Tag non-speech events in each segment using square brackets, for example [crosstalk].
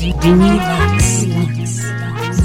Relax. Relax.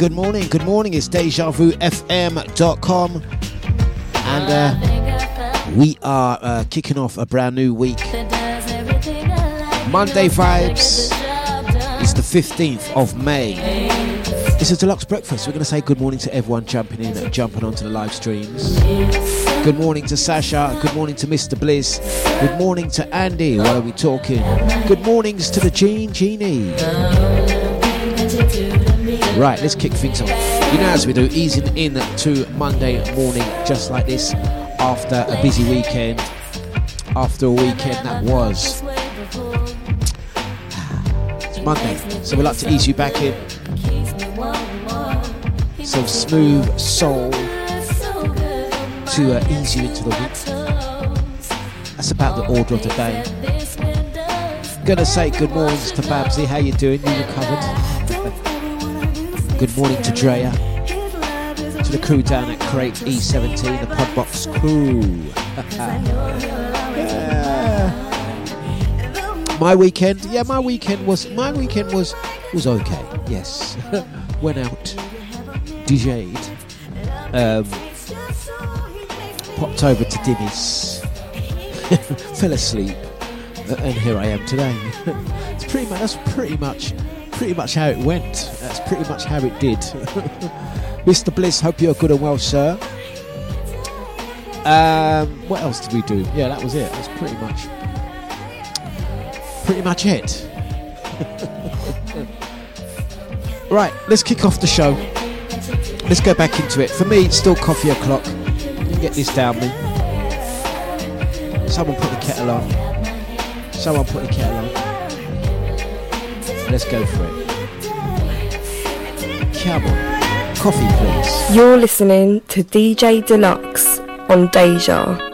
Good morning, good morning. It's DejaVuFM.com. And uh, we are uh, kicking off a brand new week. Monday Vibes is the 15th of May. This is Dlux Breakfast. We're going to say good morning to everyone jumping in and jumping onto the live streams. Good morning to Sasha. Good morning to Mr. Bliss. Good morning to Andy. What are we talking? Good mornings to the Gene Genie. Right, let's kick things off. You know, as we do, easing in to Monday morning, just like this, after a busy weekend, after a weekend that was. It's Monday, so we like to ease you back in. Some smooth soul to uh, ease you into the week. That's about the order of the day. Gonna say good mornings to Babsy. How you doing? You recovered? Good morning to Drea, to the crew down at Crate E17, the Podbox crew. [laughs] My weekend, yeah, my weekend was my weekend was was okay. Yes, [laughs] went out, DJ'd, um, popped over to Dinny's, [laughs] fell asleep, and here I am today. it's pretty much that's pretty much pretty much how it went. That's pretty much how it did. [laughs] Mr. Bliss, hope you're good and well, sir. Um, what else did we do? Yeah, that was it. That's pretty much, pretty much it. [laughs] right, let's kick off the show. Let's go back into it. For me, it's still coffee o'clock. You get this down me. Someone put the kettle on. Someone put the kettle on. Let's go for it. Come on. Coffee, please. You're listening to DJ Dlux on Deja.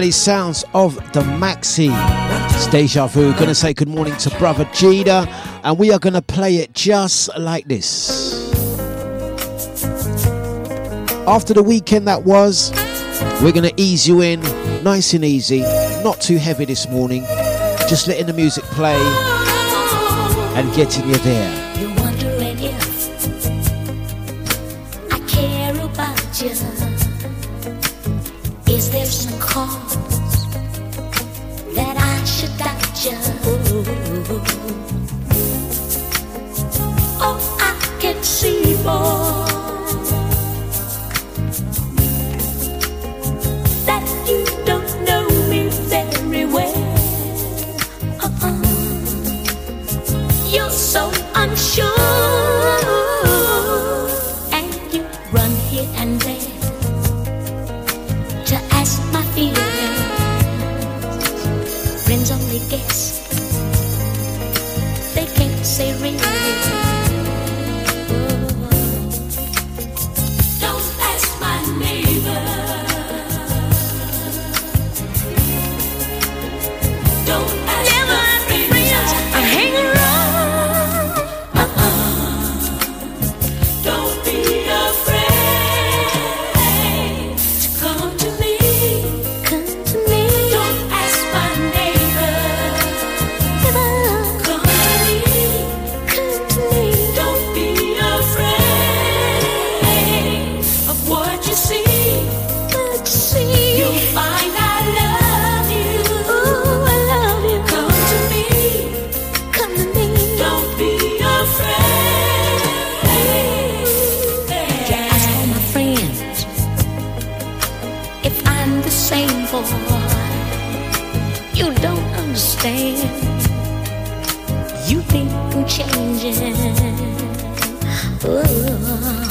Mighty sounds of the Maxi. It's Deja Vu. Gonna say good morning to brother Jida, and we are gonna play it just like this. After the weekend that was, we're gonna ease you in nice and easy, not too heavy this morning, just letting the music play and getting you there. Don't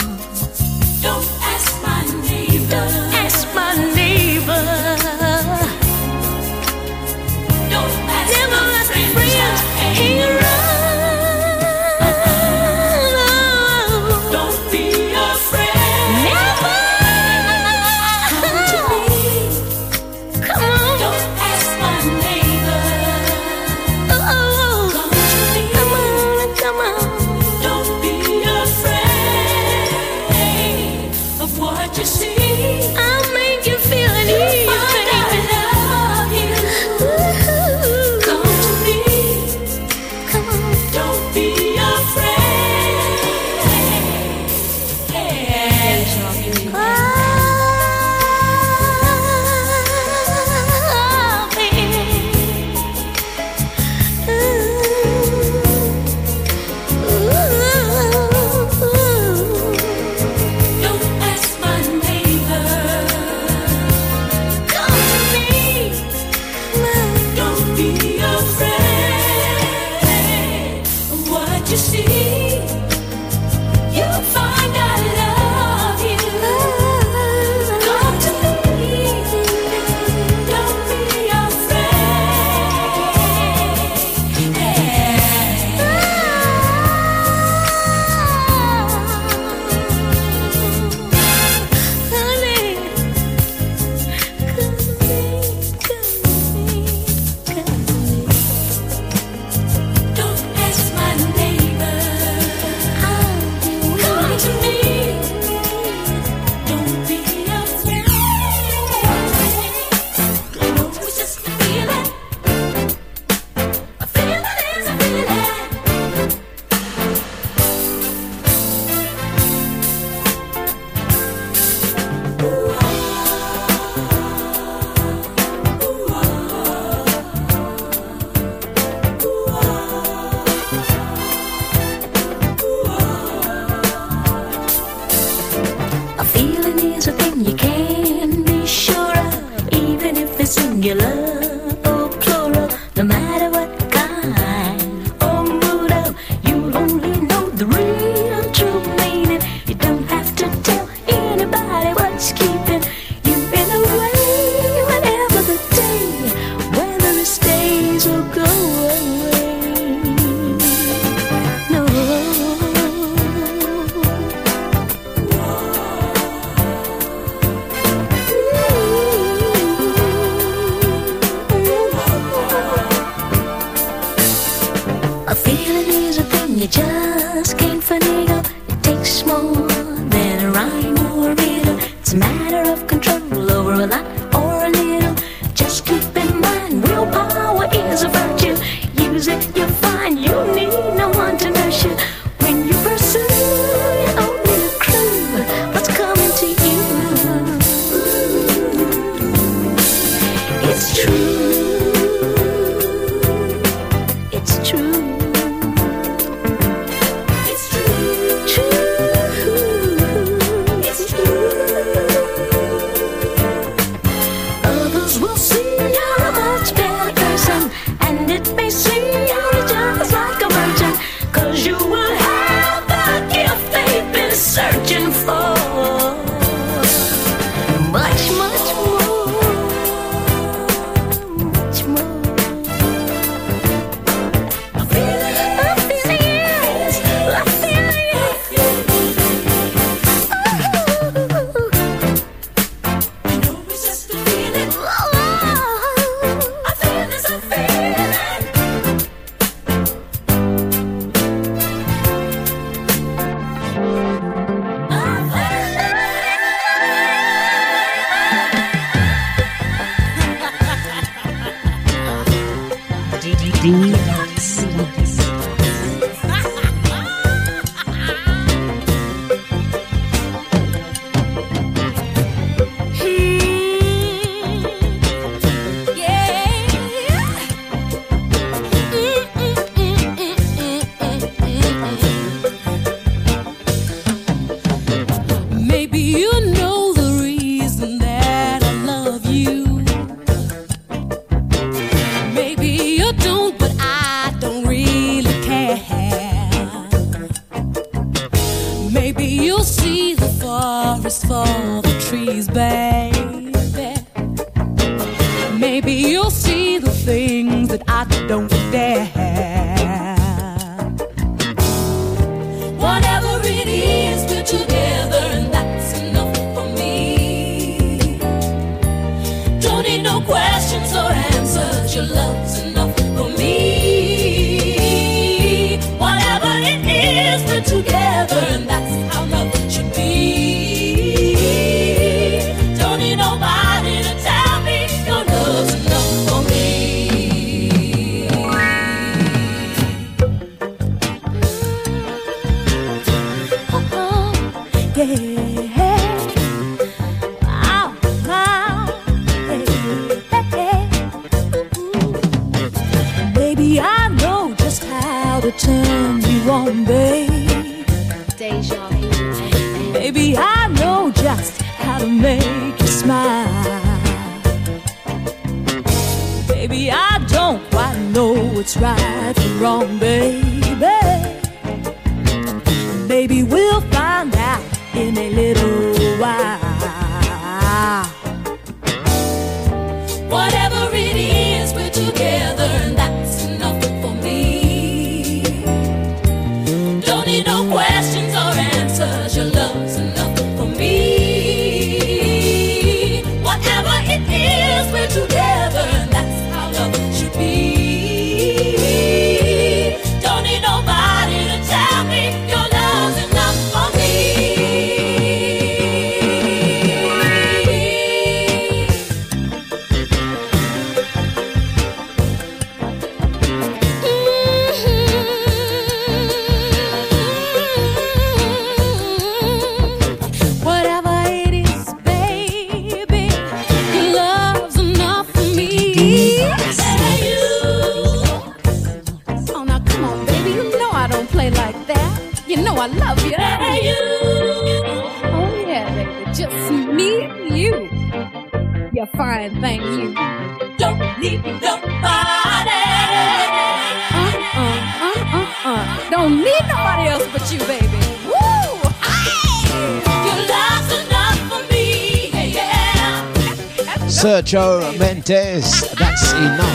Sergio Mendes. That's enough.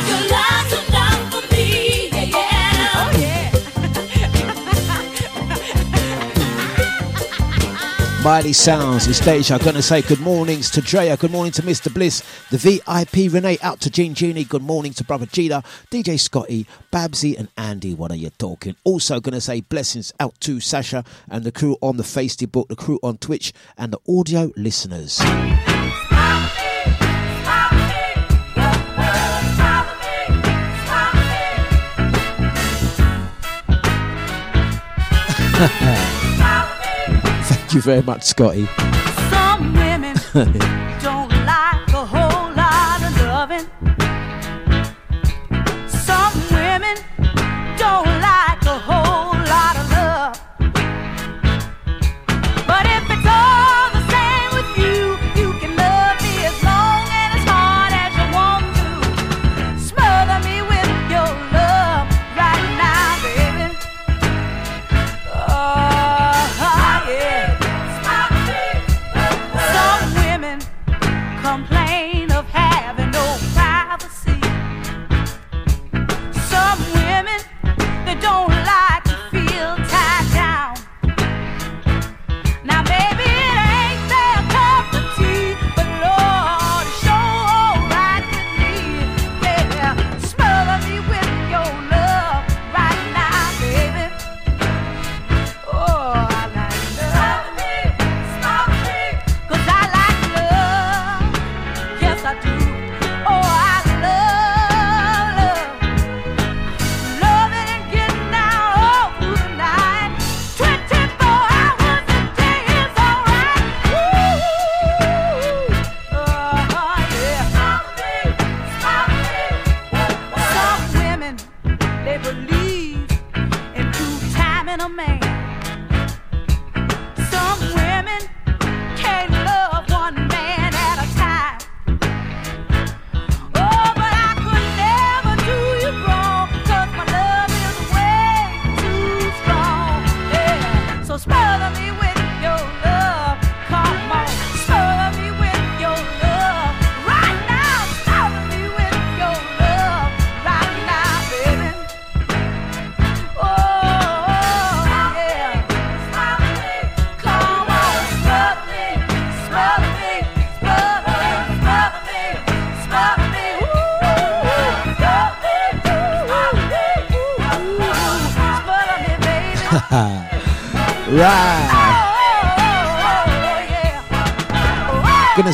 Oh, Miley Sounds, is Deja. I'm going to say good mornings to Drea, good morning to Mr. Bliss, the VIP Renee, out to Jean Genie, good morning to Brother Gita, DJ Scotty, Babsy and Andy, what are you talking? Also going to say blessings out to Sasha and the crew on the Facebook, the crew on Twitch and the audio listeners. [laughs] Thank you very much, Scotty. [laughs]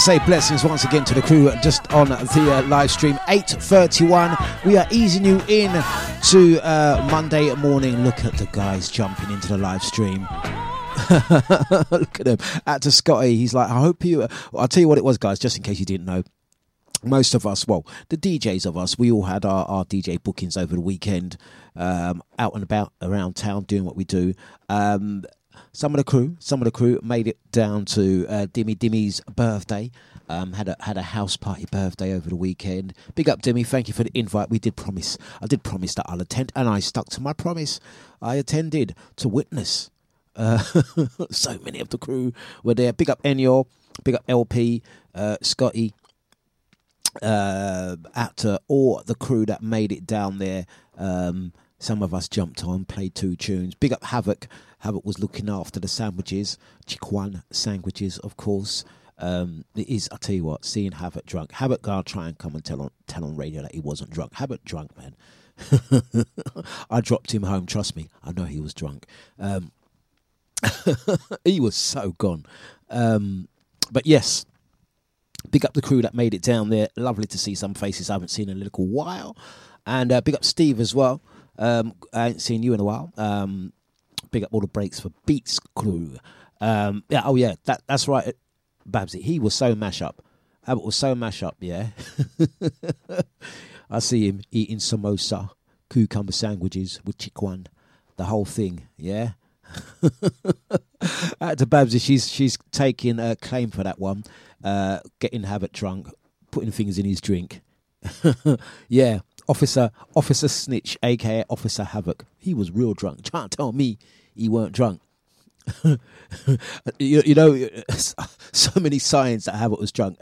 say blessings once again to the crew just on the uh, live stream. 8.31, we are easing you in to uh, Monday morning. Look at the guys jumping into the live stream. [laughs] Look at them. At to Scotty, he's like, I hope you... I'll tell you what it was, guys, just in case you didn't know most of us, well, the DJs of us, we all had our, our DJ bookings over the weekend, um, out and about around town doing what we do. Um, some of the crew, some of the crew made it down to uh, Dimmy Dimmy's birthday. Um, had a had a house party birthday over the weekend. Big up, Dimmy. Thank you for the invite. We did promise. I did promise that I'll attend, and I stuck to my promise. I attended to witness. Uh, [laughs] so many of the crew were there. Big up Enyo. Big up LP, uh, Scotty, uh, out to all the crew that made it down there. Um, some of us jumped on, played two tunes. Big up Havoc. Havoc was looking after the sandwiches, Chiquan sandwiches, of course. Um, it is, I tell you what, seeing Havoc drunk. Havoc gonna try and come and tell on tell on radio that he wasn't drunk. Havoc drunk, man. [laughs] I dropped him home. Trust me, I know he was drunk. Um, [laughs] he was so gone. Um, but yes, big up the crew that made it down there. Lovely to see some faces I haven't seen in a little while, and uh, big up Steve as well. Um, I ain't seen you in a while. Um, big up all the breaks for Beats crew. Um, yeah, oh yeah, that that's right. Babsy, he was so mash up. Abbott was so mash up, yeah. [laughs] I see him eating samosa, cucumber sandwiches with chickwan, the whole thing, yeah. [laughs] Out to Babsy, she's she's taking a claim for that one. Uh, getting Havoc drunk, putting things in his drink. [laughs] yeah, Officer Officer Snitch, aka Officer Havoc. He was real drunk. Can't tell me he weren't drunk. [laughs] you, you know, [laughs] so many signs that Havoc was drunk.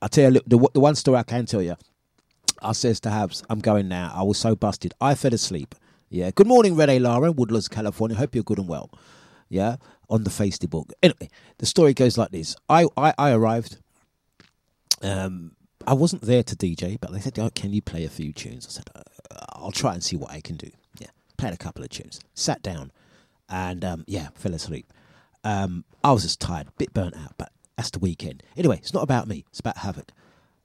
I tell you, the, the one story I can tell you. I says to Habs, I'm going now. I was so busted. I fell asleep. Yeah. Good morning, Rene Lara, Woodlands, California. Hope you're good and well. Yeah. On the Facebook. Anyway, the story goes like this. I, I, I arrived. Um, I wasn't there to DJ, but they said, oh, "Can you play a few tunes?" I said, uh, "I'll try and see what I can do." Yeah, played a couple of tunes, sat down, and um, yeah, fell asleep. Um, I was just tired, a bit burnt out, but that's the weekend. Anyway, it's not about me; it's about Havoc.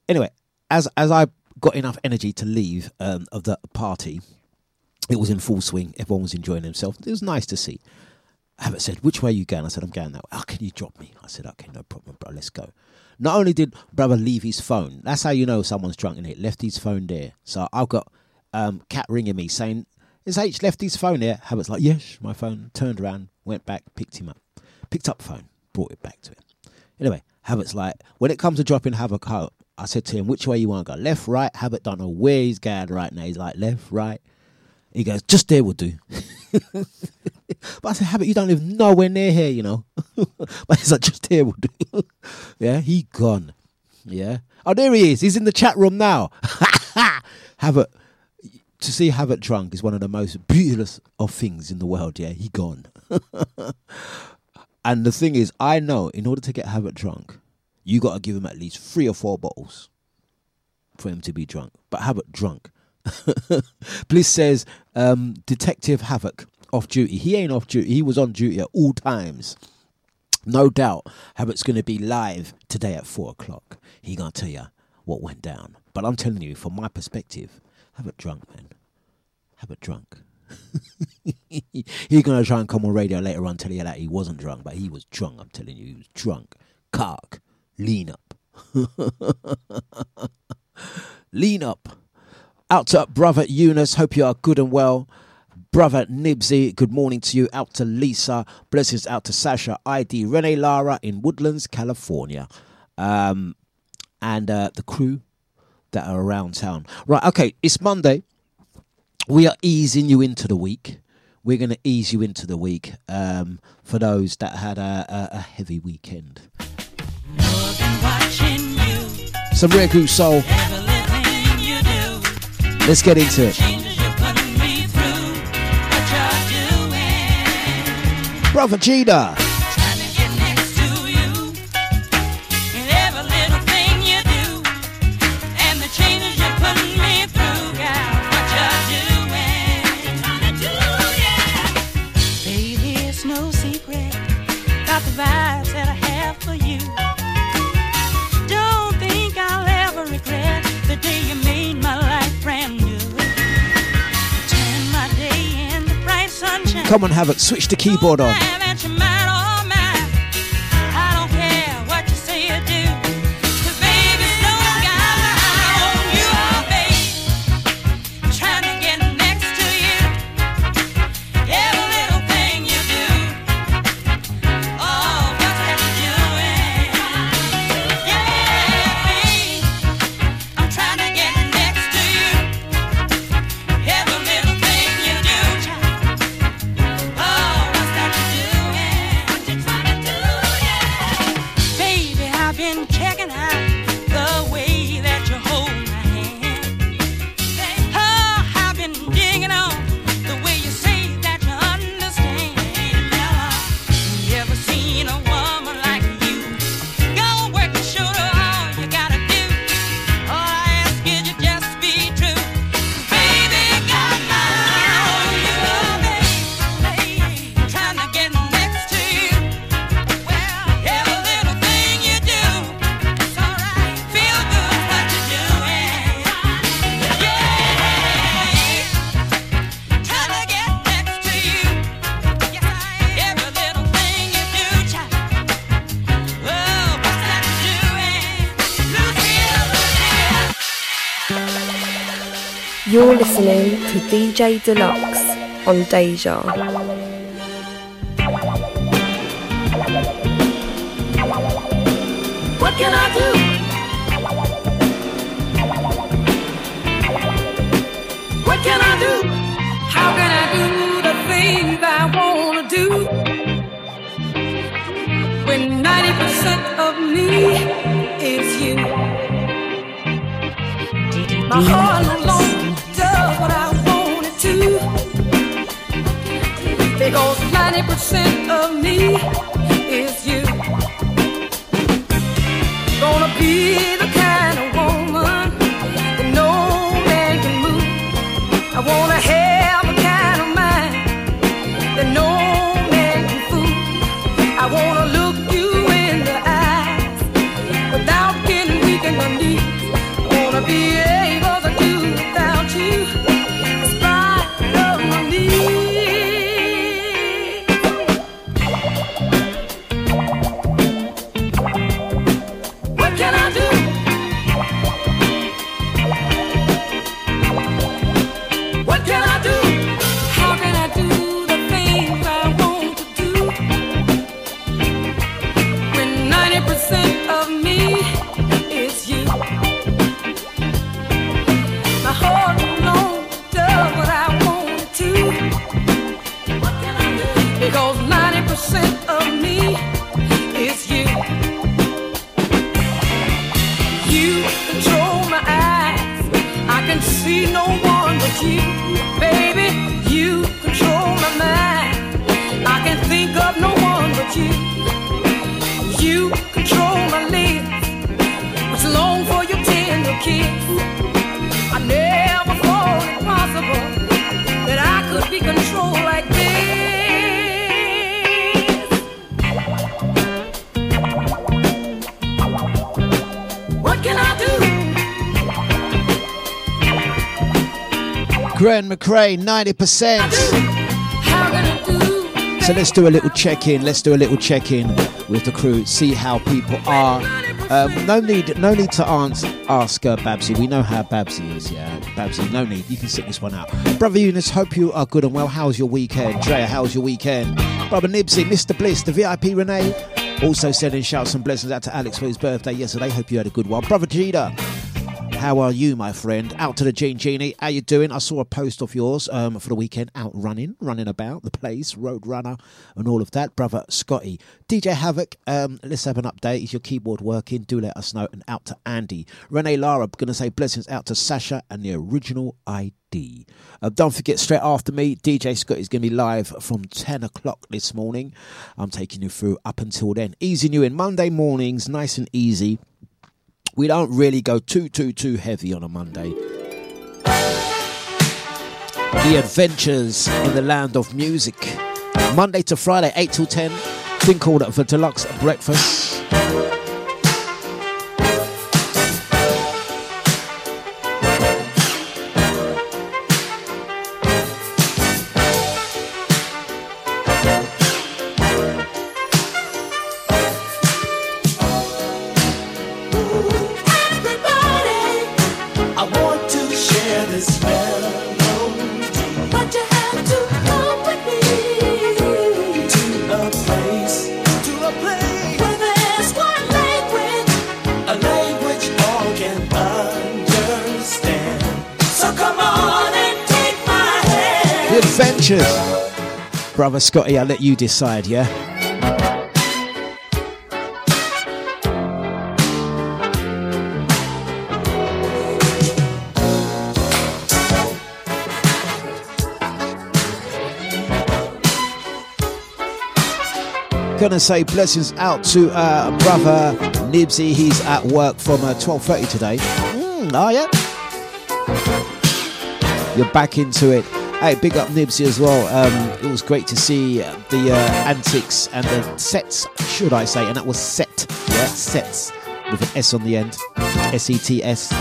Anyway, as as I got enough energy to leave um, of the party, it was in full swing. Everyone was enjoying themselves. It was nice to see. Havoc said, "Which way are you going?" I said, "I'm going that way." How can you drop me? I said, "Okay, no problem, bro. Let's go." Not only did brother leave his phone, that's how you know someone's drunk in it. Left his phone there. So I've got um, Cat ringing me saying, "Is H left his phone there?" Habit's like, "Yes." My phone turned around, went back, picked him up, picked up phone, brought it back to him. Anyway, Habit's like, when it comes to dropping Havoc out, I said to him, "Which way you want to go? Left, right?" Habit don't know where he's going right now. He's like, "Left, right." He goes, "Just there will do." [laughs] but I said, Habit, you don't live nowhere near here, you know. [laughs] but he's like, just there will do. [laughs] yeah, he gone. Yeah. Oh, there he is. He's in the chat room now. Habit, to see Habit drunk is one of the most beautiful of things in the world. Yeah, he gone. and the thing is, I know in order to get Habit drunk, you got to give him at least three or four bottles for him to be drunk. But Habit drunk. Bliss says, um, Detective Havoc off duty. He ain't off duty. He was on duty at all times. No doubt, Havoc's going to be live today at four o'clock. He gonna tell you what went down. But I'm telling you, from my perspective, Habit drunk, man. Habit drunk. [laughs] He's gonna try and come on radio later on, tell you that he wasn't drunk, but he was drunk. I'm telling you, he was drunk. Cock, lean up, [laughs] lean up. Out to brother Eunice. Hope you are good and well. Brother Nibsy, good morning to you. Out to Lisa. Blessings out to Sasha. ID Rene Lara in Woodlands, California. Um, and uh, the crew that are around town. Right, okay, it's Monday. We are easing you into the week. We're going to ease you into the week um, for those that had a, a, a heavy weekend. Some Regu Soul. Let's get into it. Brother Gina. Come on, it. switch the keyboard on. DJ Dlux on Deja. Gwen McCrae, 90%. How can I do? So let's do a little check in. Let's do a little check in with the crew, see how people are. Um, no need, no need to ask, ask uh, Babsy. We know how Babsy is. Yeah, Babsy. No need. You can sit this one out. Brother Eunice, hope you are good and well. How's your weekend? Drea, how's your weekend? Brother Nibsy, Mr. Bliss, the VIP Renee. Also sending shouts and blessings out to Alex for his birthday yesterday. Hope you had a good one. Brother Gita, how are you, my friend? Out to the Gene Genie. How you doing? I saw a post of yours um, for the weekend. Out running, running about the place, road runner, and all of that. Brother Scotty, DJ Havoc. Um, let's have an update. Is your keyboard working? Do let us know. And out to Andy, Renee Lara. Gonna say blessings out to Sasha and the original ID. Uh, don't forget, straight after me, DJ Scott is going to be live from 10 o'clock this morning. I'm taking you through up until then. Easing you in Monday mornings, nice and easy. We don't really go too, too, too heavy on a Monday. The adventures in the land of music. Monday to Friday, 8 till 10. Thing called the Dlux Breakfast. Brother Scotty, I'll let you decide, yeah? Gonna say blessings out to uh, brother Nibsy. He's at work from uh, 12:30 today. Mm, oh yeah, you're back into it. Hey, big up Nibsy as well. Um, it was great to see the uh, antics and the sets, should I say, and that was set, yeah, sets with an S on the end, S E T S.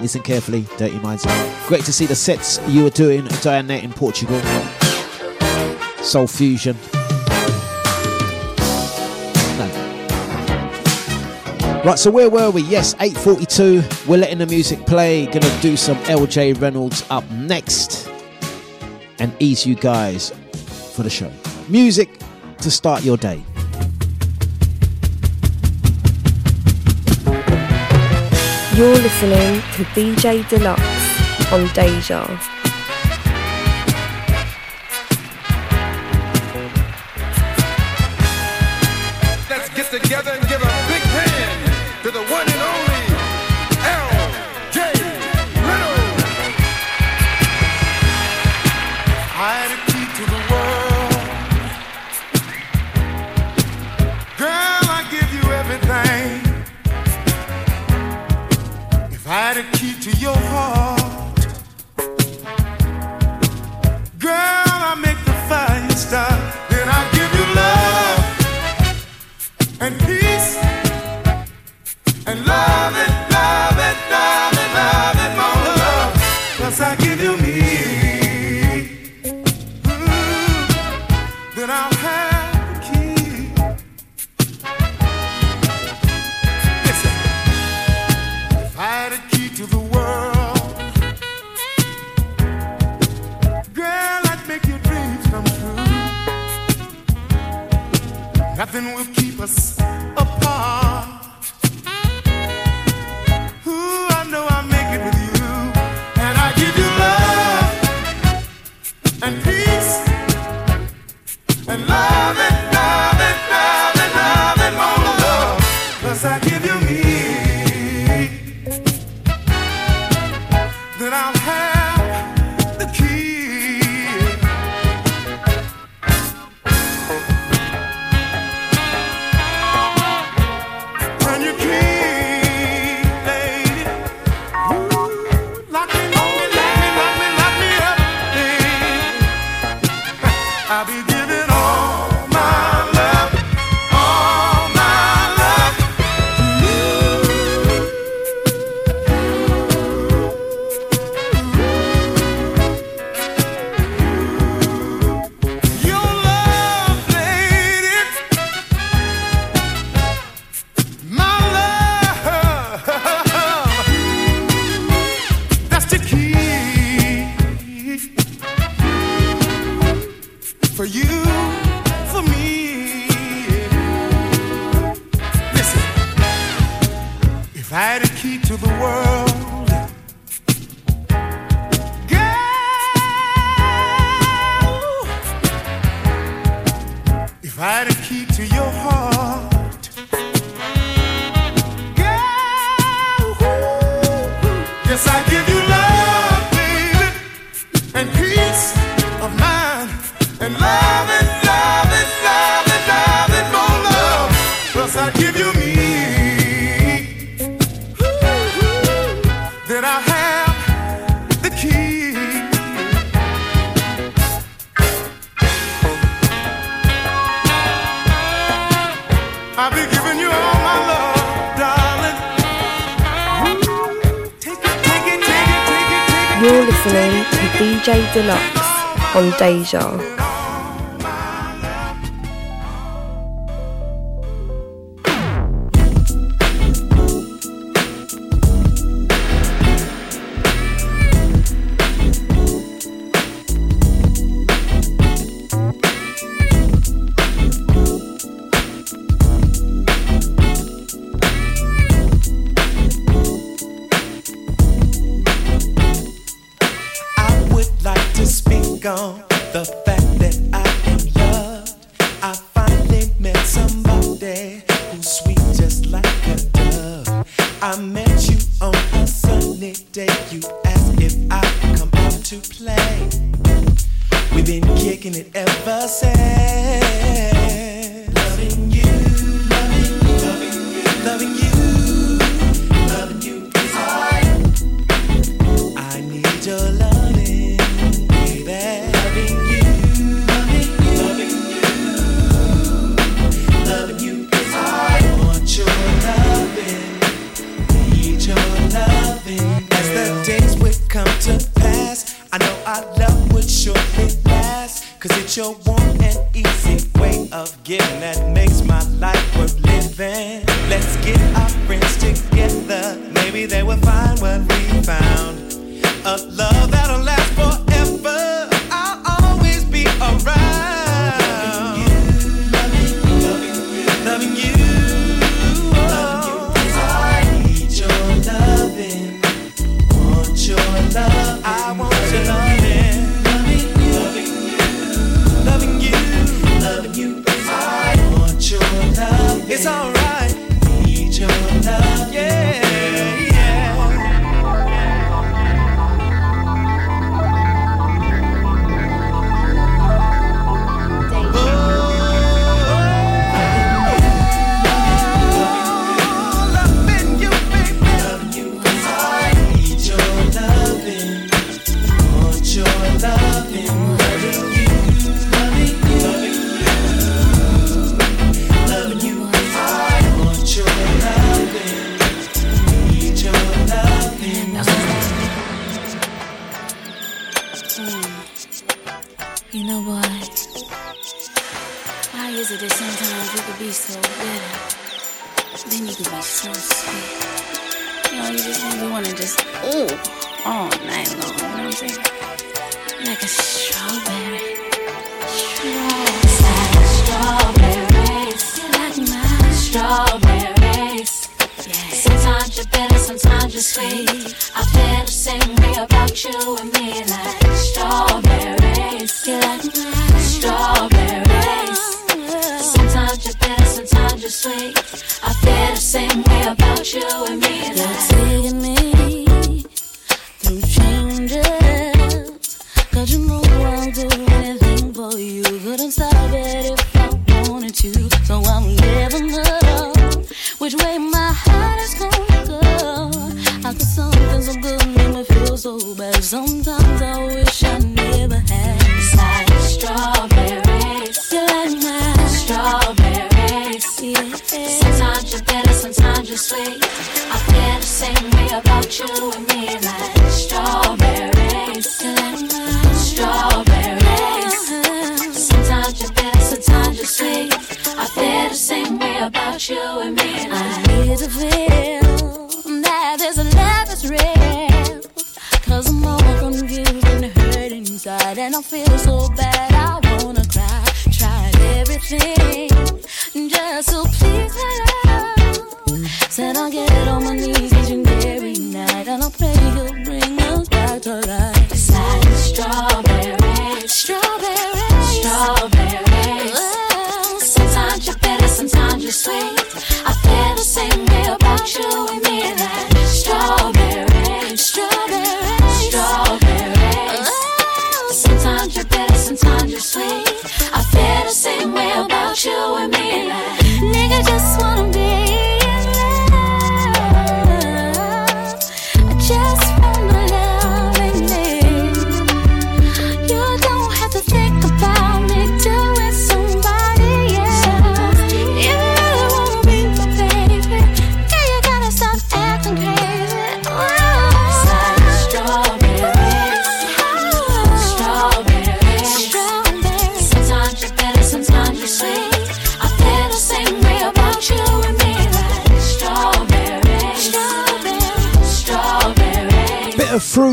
Listen carefully, dirty minds. Great to see the sets you were doing, Dianette in Portugal. Soul fusion. Right, so where were we? Yes, 8:42. We're letting the music play. Gonna do some LJ Reynolds up next and ease you guys for the show. Music to start your day. You're listening to DJ Dlux on Deja. Let's get together 悲伤 changed.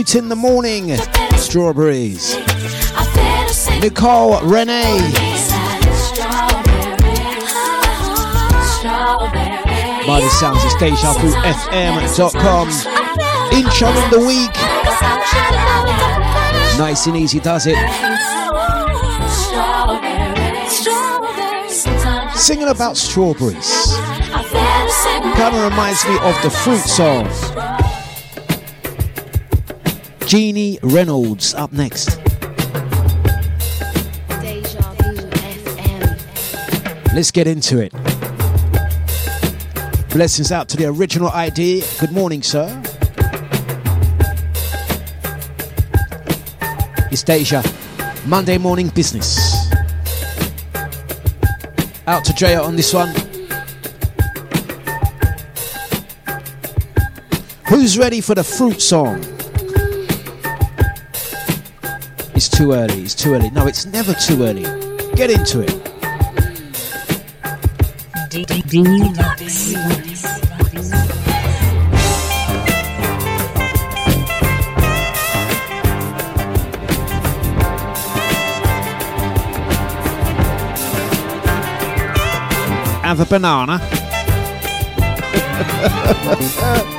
Fruit in the Morning, Strawberries. Nicole Renee. By the sounds of Stage Shuffle FM.com. Intro of the week. Nice and easy, does it? Singing about strawberries. Kind of reminds me of the fruit song. Jeannie Reynolds up next. Let's get into it. Blessings out to the original ID. Good morning, sir. It's Deja. Monday morning business. Out to Jaya on this one. Who's ready for the fruit song? too early, it's too early. No, it's never too early. Get into it. Have a banana. [laughs]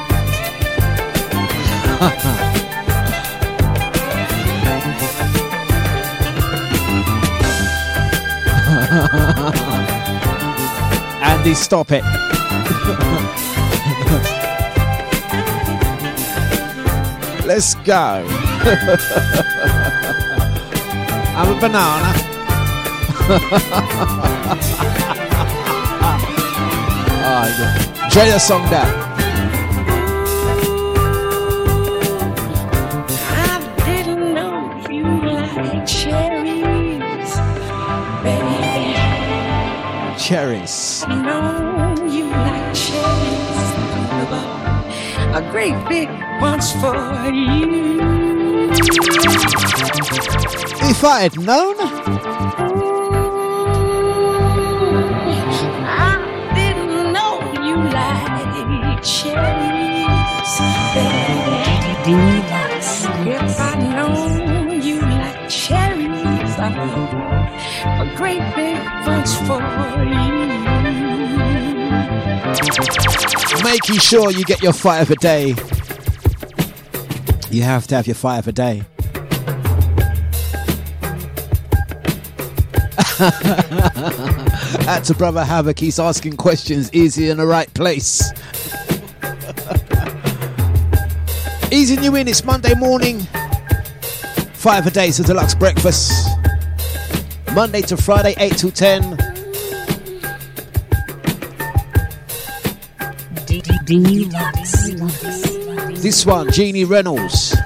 Stop it. Let's go. [laughs] Have a banana. [laughs] Ah, yeah. Enjoy the song down. Great big bunch for you. If I had known, I didn't know you like cherries, baby. If I'd known you like cherries, I know a great big bunch for you. Making sure you get your five a day. You have to have your five a day. [laughs] That's a brother Havoc. He's asking questions. Is he in the right place? [laughs] Easing you in. It's Monday morning. Five a day, a Dlux breakfast. Monday to Friday, 8 to 10. Dlux. This one, Jeannie Reynolds.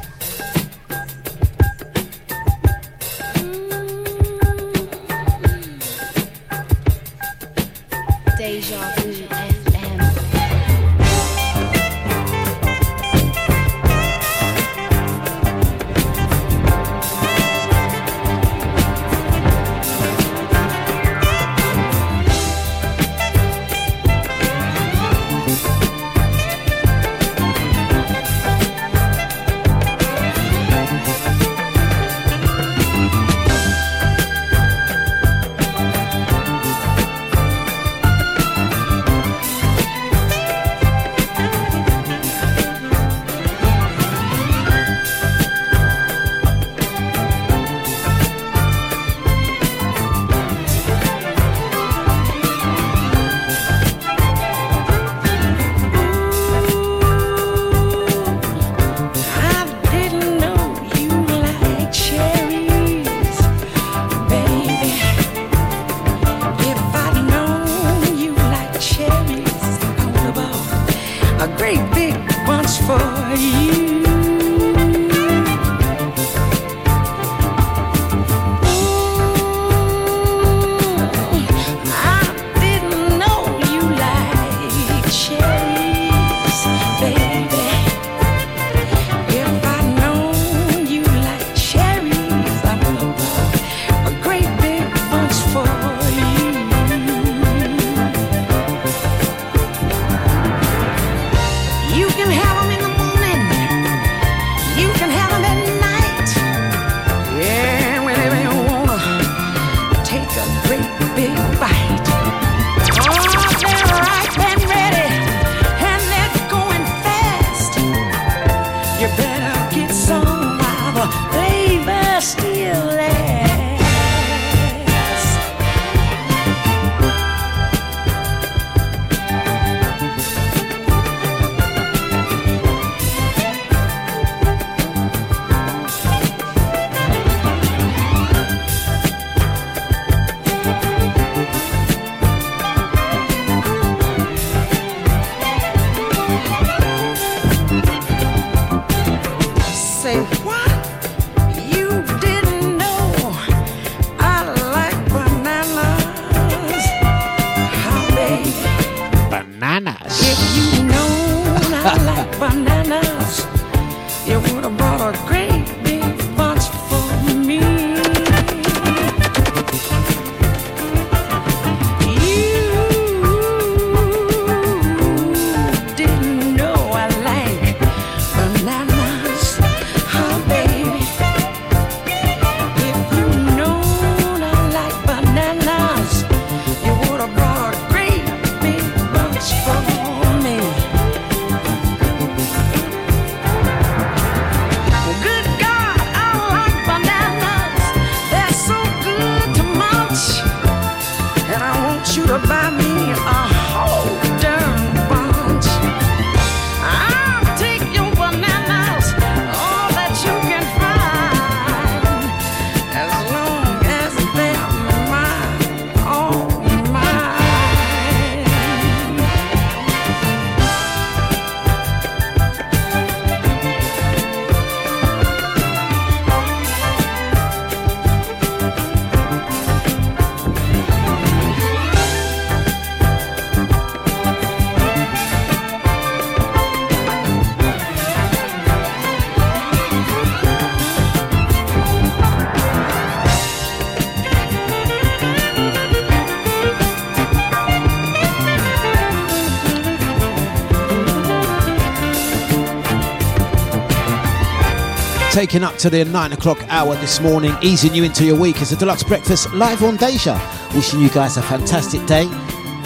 Taking up to the nine o'clock hour this morning, easing you into your week as a Dlux breakfast live on Deja. Wishing you guys a fantastic day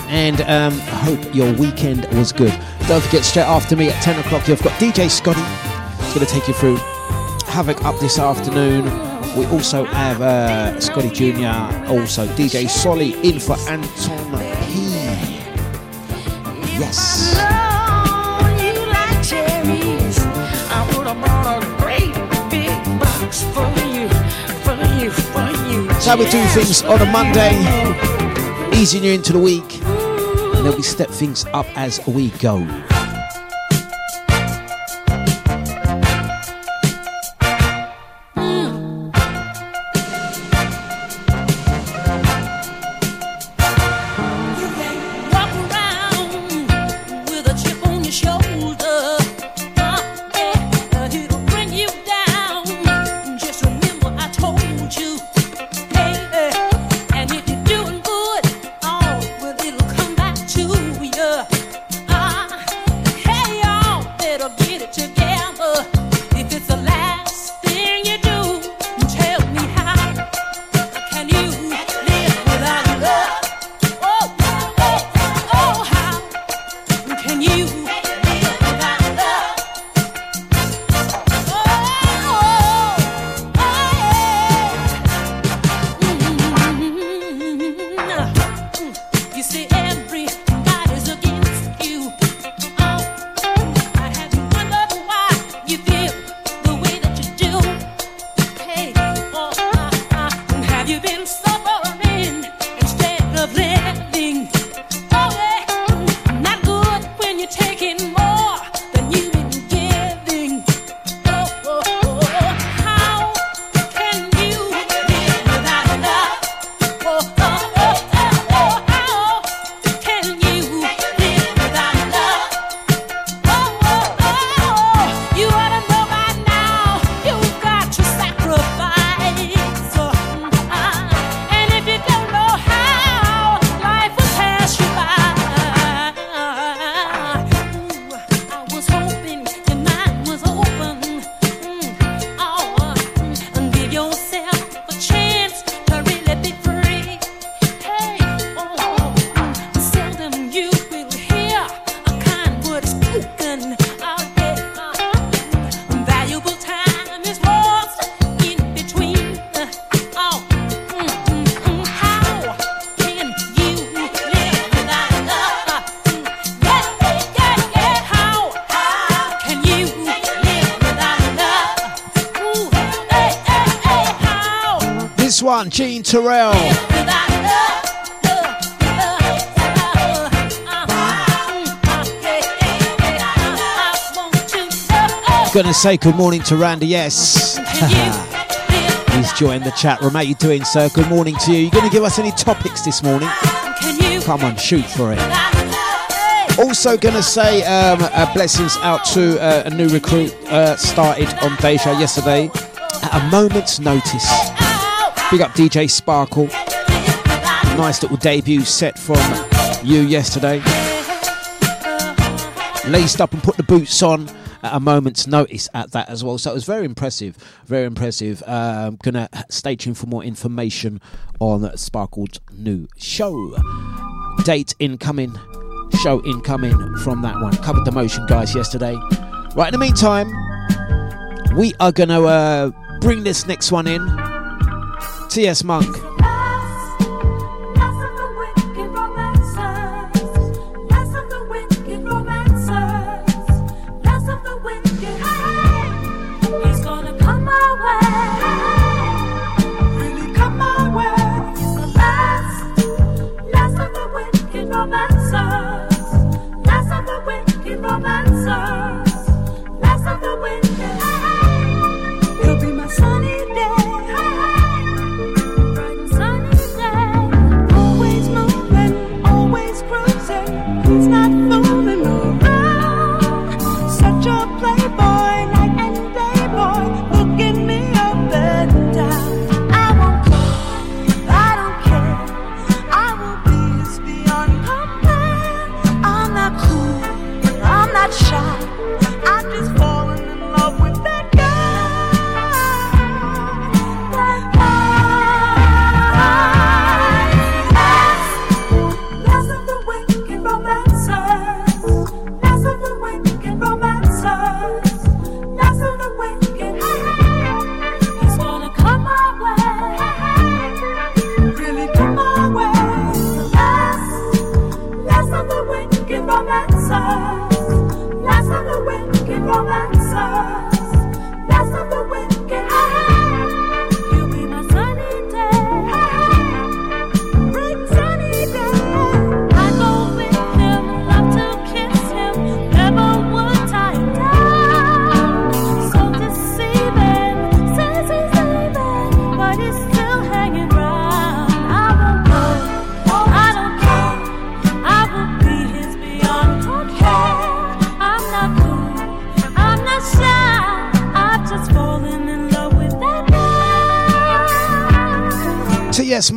and um, hope your weekend was good. Don't forget, straight after me at 10 o'clock, you've got DJ Scotty. He's going to take you through Havoc up this afternoon. We also have uh, Scotty Jr., also DJ Solly in for Anton P. Yes. That's how we do things on a Monday, easing you into the week, and then we step things up as we go. To love. Gonna say good morning to Randy, yes. [laughs] He's joined the chat room. How you doing, sir? Good morning to you. You gonna give us any topics this morning? Come on, shoot for it. Also gonna say um, uh, blessings out to uh, a new recruit uh, started on Deja yesterday at a moment's notice. Big up DJ Sparkle. Nice little debut set from you yesterday. Laced up and put the boots on at a moment's notice at that as well. So it was very impressive. Very impressive. Um, gonna stay tuned for more information on Sparkle's new show. Date incoming. Show incoming from that one. Covered the motion, guys, yesterday. Right, in the meantime, we are gonna uh, bring this next one in. T.S. Monk.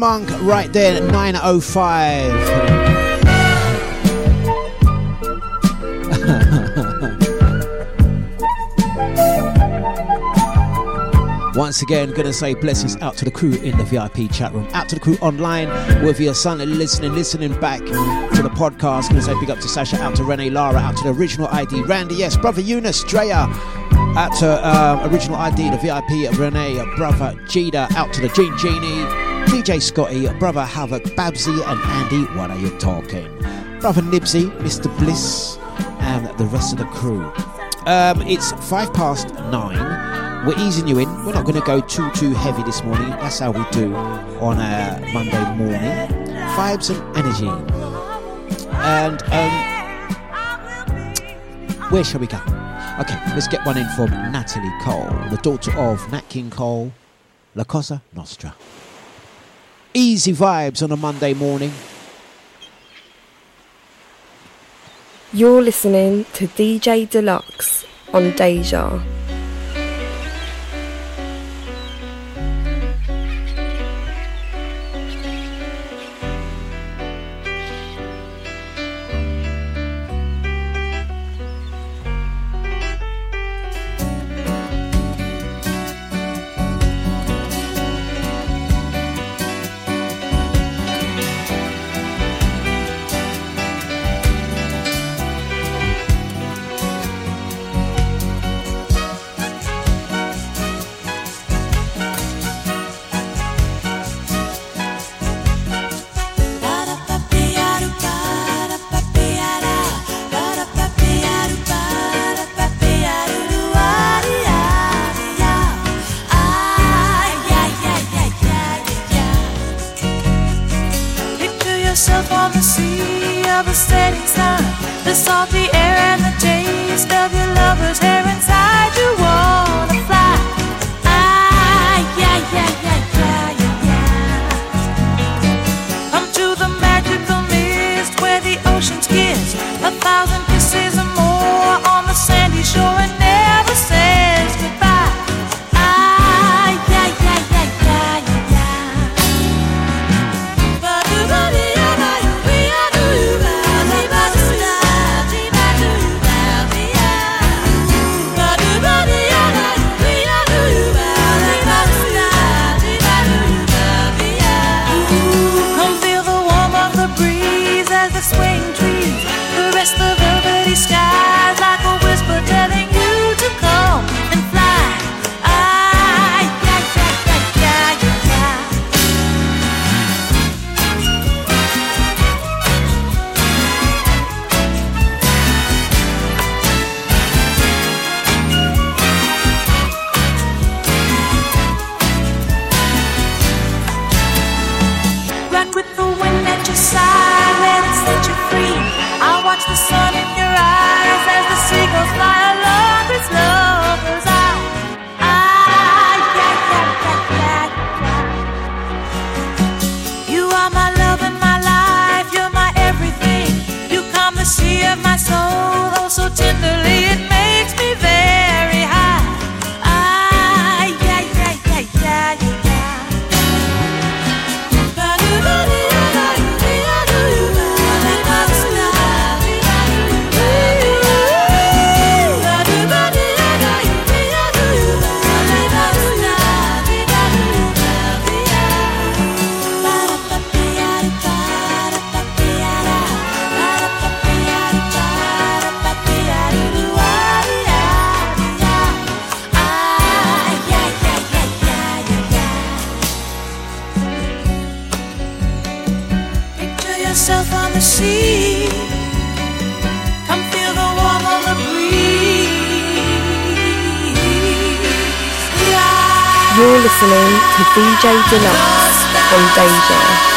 Monk, right there at 905. [laughs] Once again, gonna say blessings out to the crew in the VIP chat room, out to the crew online, whether you're Sunday listening, listening back to the podcast. Gonna say big up to Sasha, out to Renee, Lara, out to the original ID, Randy, yes, brother Eunice, Drea, out to um, original ID, the VIP, Renee, brother Jada, out to the Gene Genie, DJ Scotty, brother Havoc, Babsy, and Andy. What are you talking? Brother Nibsy, Mr. Bliss, and the rest of the crew. Um, it's five past nine. We're easing you in. We're not going to go too too heavy this morning. That's how we do on a Monday morning. Vibes and energy. And um, where shall we go? Okay, let's get one in from Natalie Cole, the daughter of Nat King Cole, La Cosa Nostra. Easy vibes on a Monday morning. You're listening to DJ Dlux on Deja. DJ Dlux on Deja.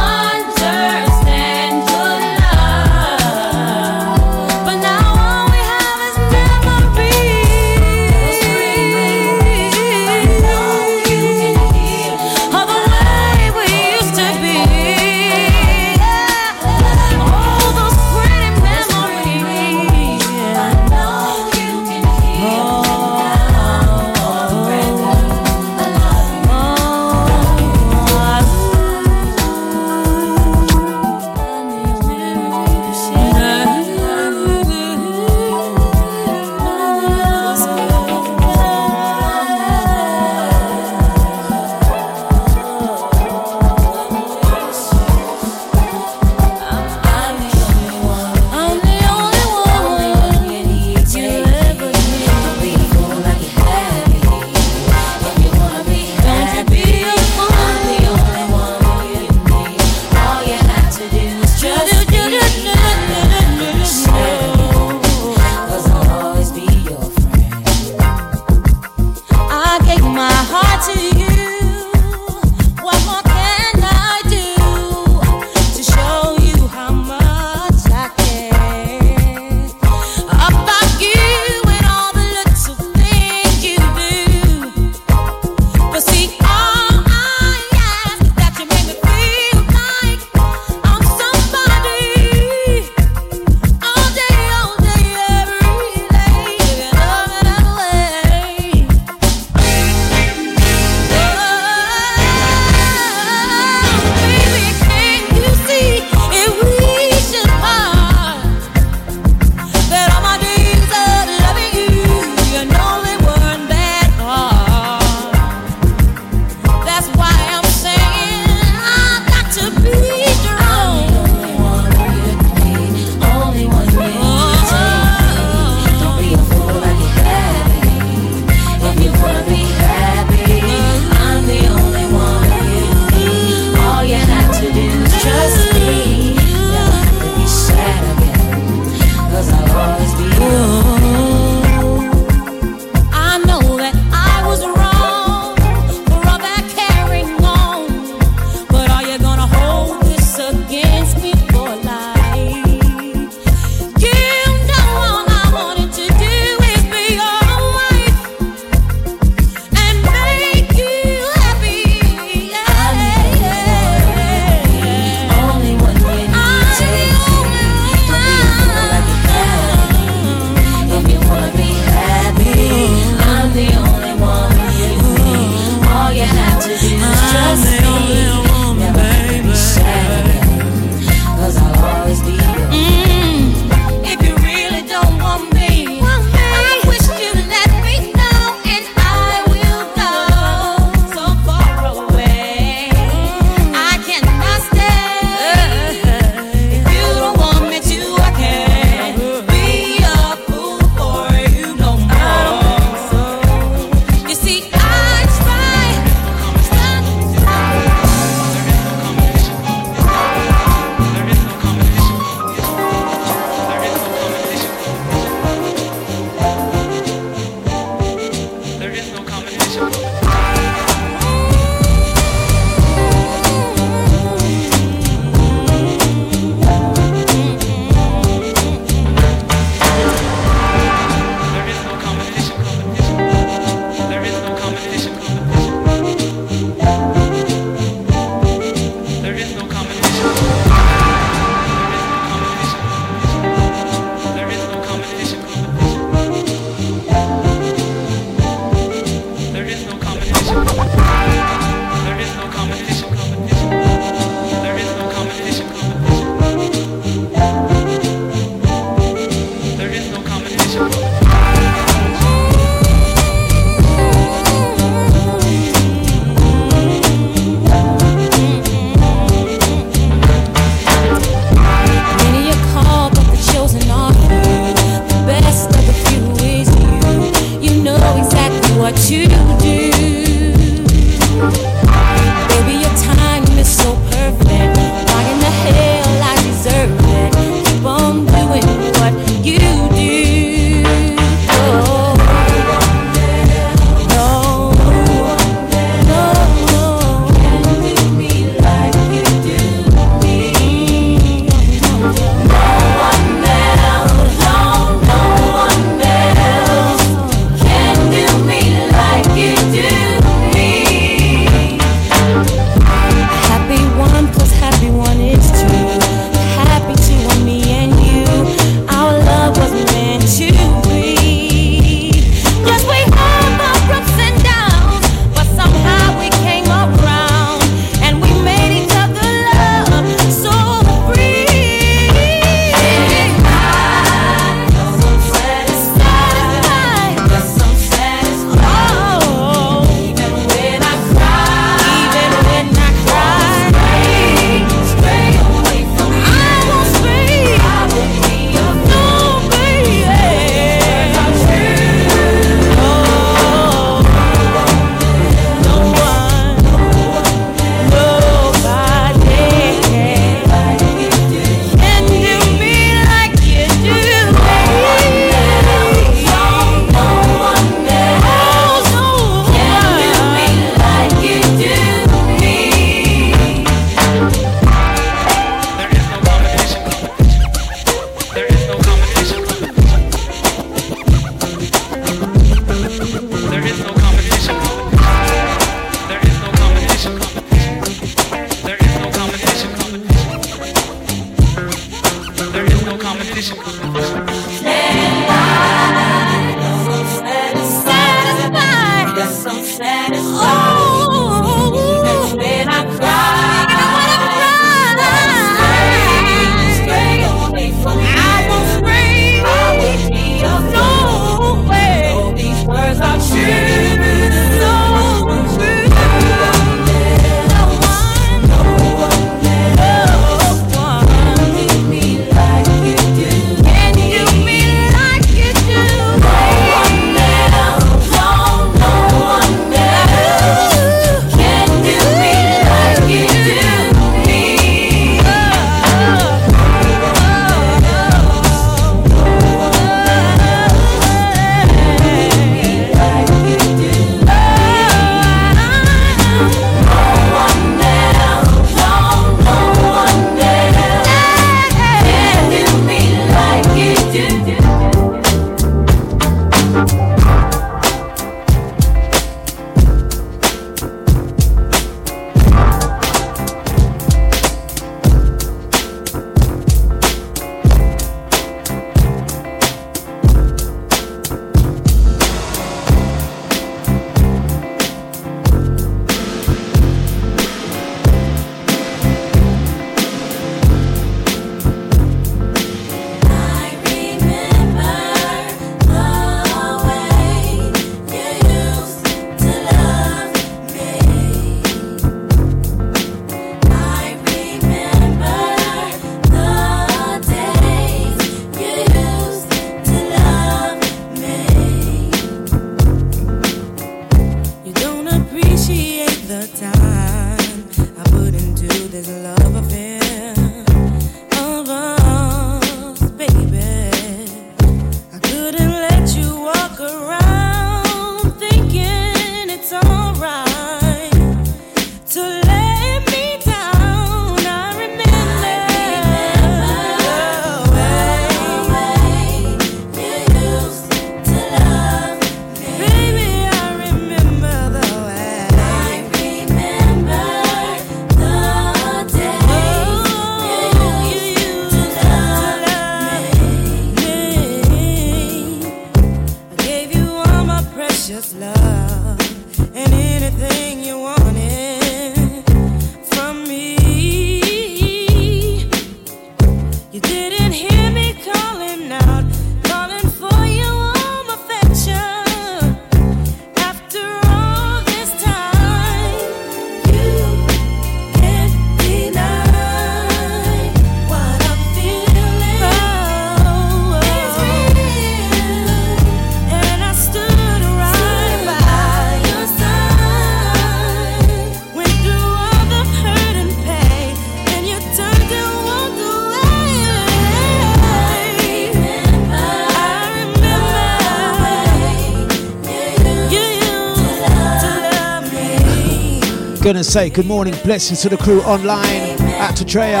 and say good morning, blessings to the crew online. Out to Treya,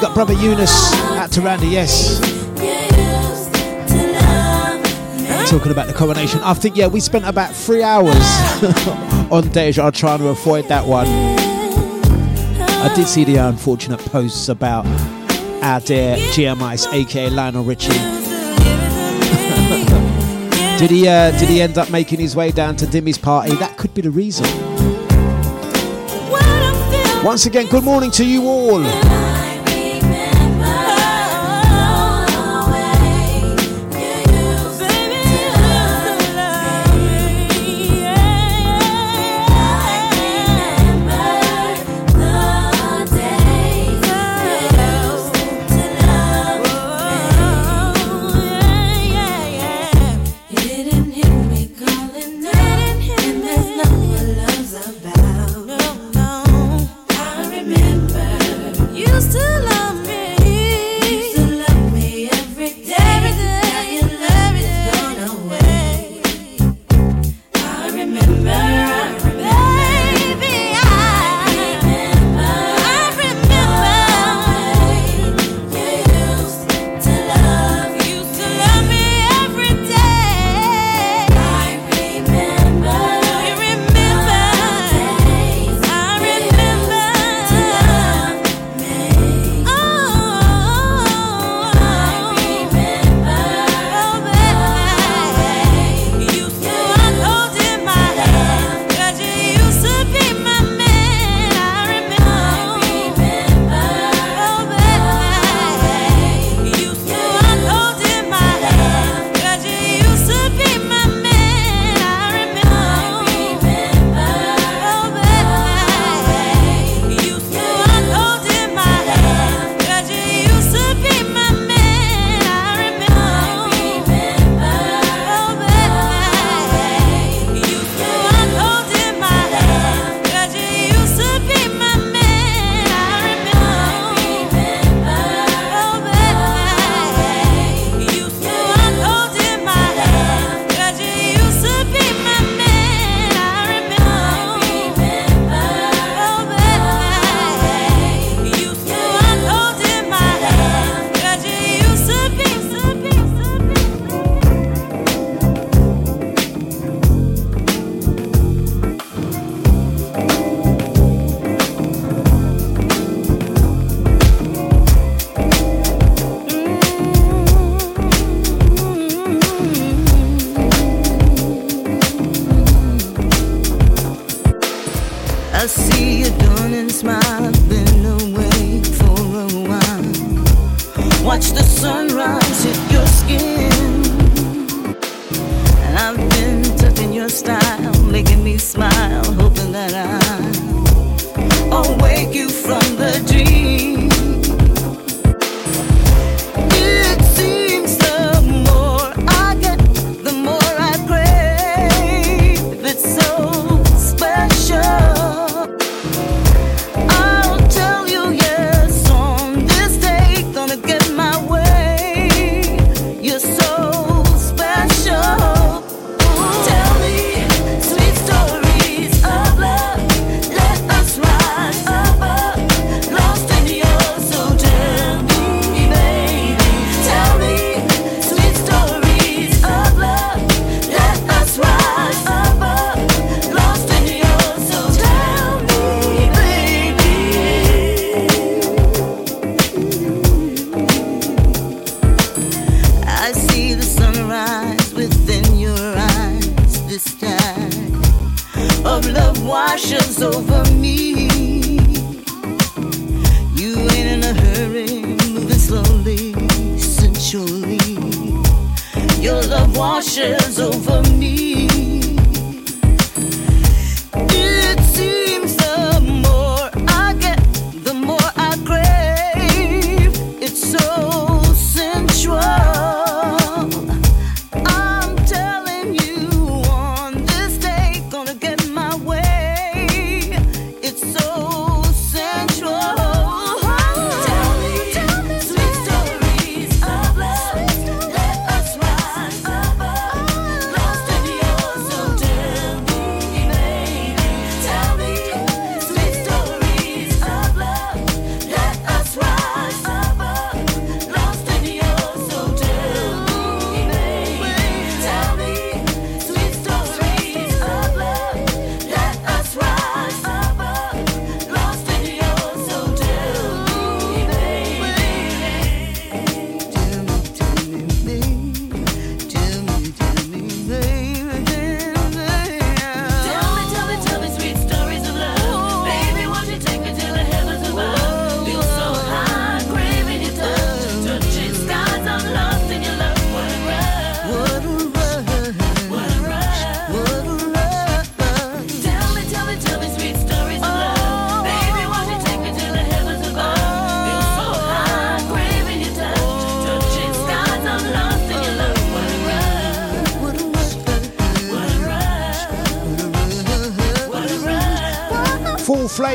got brother Eunice, out to Randy, yes. Talking about the coronation, I think, yeah, we spent about three hours [laughs] on Deja trying to avoid that one. I did see the unfortunate posts about our dear GMIs, aka Lionel Richie. [laughs] Did he? Uh, did he end up making his way down to Dimmy's party? That could be the reason. Once again, good morning to you all.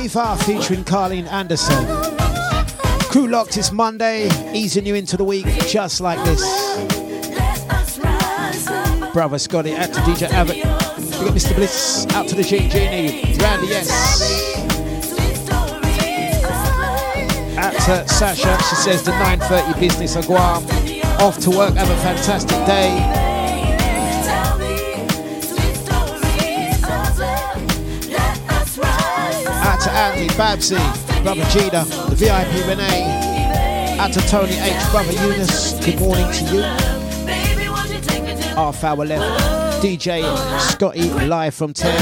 Full Flavour featuring Carleen Anderson. Crew locked this Monday, easing you into the week just like this. Brother Scotty, out to DJ Abbott. We got Mr. Bliss, out to the Gene Genie, Randy S. Out to Sasha, she says the 9.30 business Guam. Off to work, have a fantastic day. To Andy, Babsy, Brother Gina, the VIP Renee. Out to Tony H, Brother Eunice, good morning to you. Half hour left. DJ Scotty live from 10.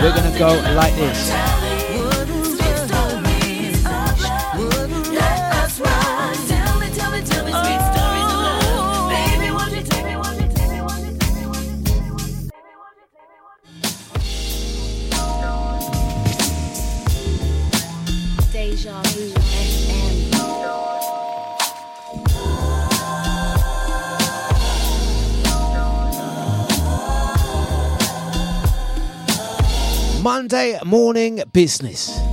We're gonna go like this. Monday morning business.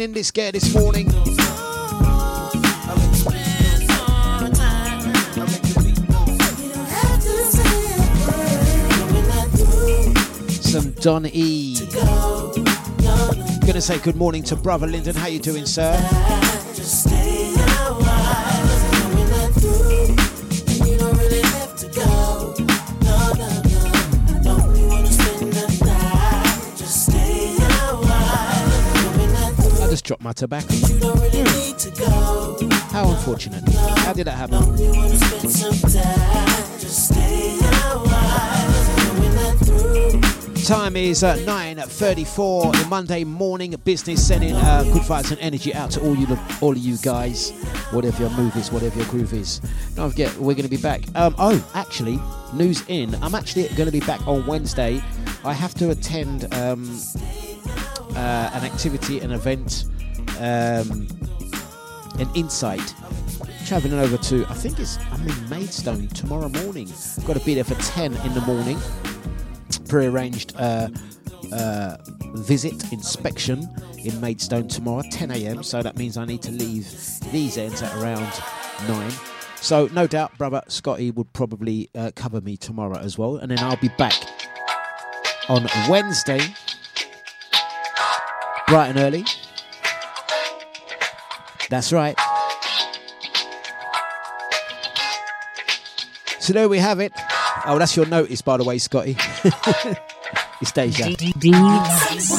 in this guy this morning. Some Don E. Gonna say good morning to brother Lyndon. How you doing, sir? tobacco. Really to How unfortunate. No, How did that happen? Time is uh, thirty-four. the Monday morning business, sending uh, good vibes and energy out to all you all of you guys, whatever your move is, whatever your groove is. Don't forget, we're going to be back. Um, oh, actually, news in. I'm actually going to be back on Wednesday. I have to attend um, uh, an activity, an event um, an insight. Travelling over to, I think it's, I'm in Maidstone tomorrow morning. Got to be there for 10 in the morning. Pre-arranged uh, uh, visit inspection in Maidstone tomorrow, 10 a.m. So that means I need to leave these ends at around 9. So no doubt, brother Scotty would probably uh, cover me tomorrow as well, and then I'll be back on Wednesday, bright and early. That's right. So there we have it. Oh, that's your notice, by the way, Scotty. [laughs] it's Deja. Deja.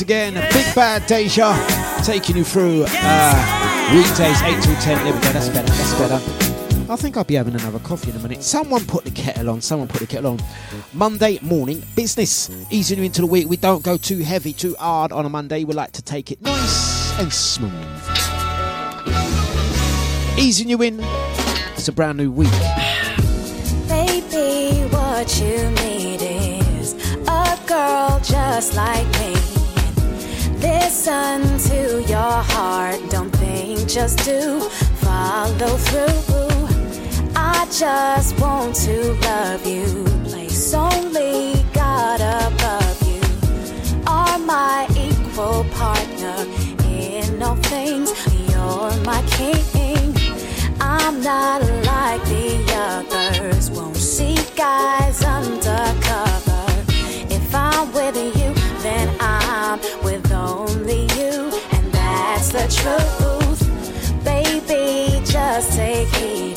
Once again, Big Bad Deja taking you through uh, weekdays 8 till 10. There we go, that's better, that's better. I think I'll be having another coffee in a minute. Someone put the kettle on, someone put the kettle on. Monday morning business. Easing you into the week. We don't go too heavy, too hard on a Monday. We like to take it nice and smooth. Easing you in. It's a brand new week. Baby, what you need is a girl just like me. Listen to your heart, don't think, just do follow through. I just want to love you, place only God above you. Are my equal partner in all things, you're my king. I'm not like the others. Won't see guys undercover. Take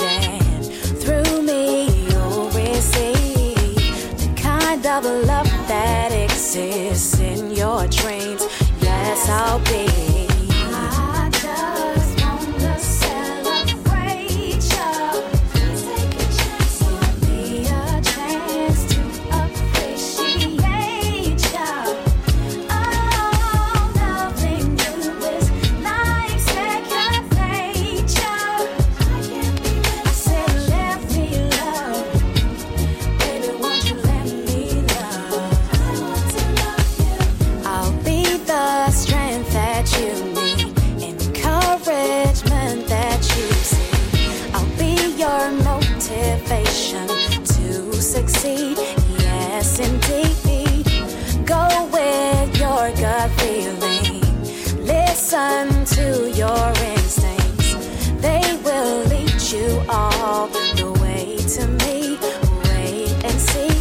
and through me you'll receive the kind of love that exists in your dreams. Yes, I'll be. Your instincts. They will lead you all the way to me. Wait and see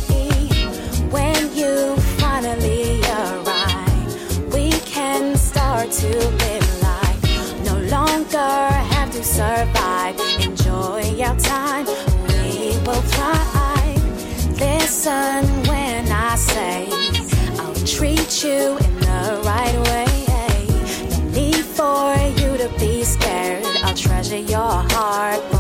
when you finally arrive. We can start to live life. No longer have to survive. Enjoy our time. We will thrive. Listen when I say I'll treat you your heart,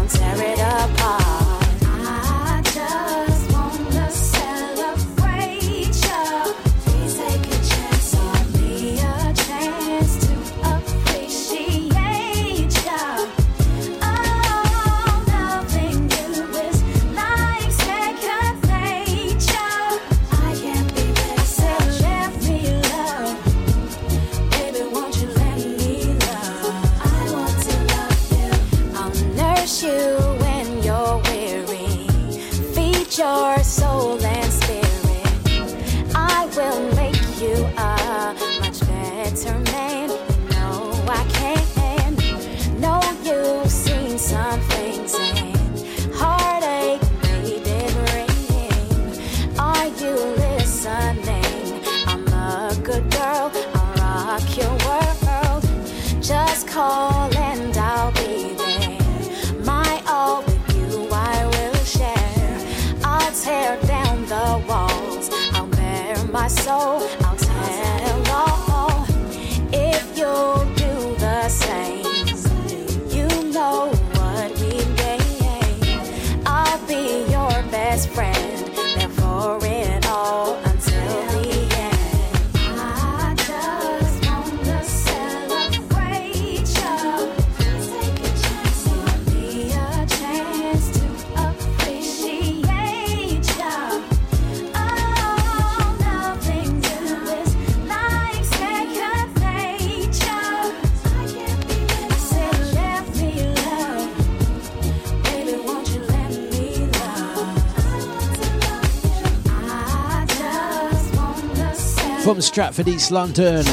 Stratford, East London,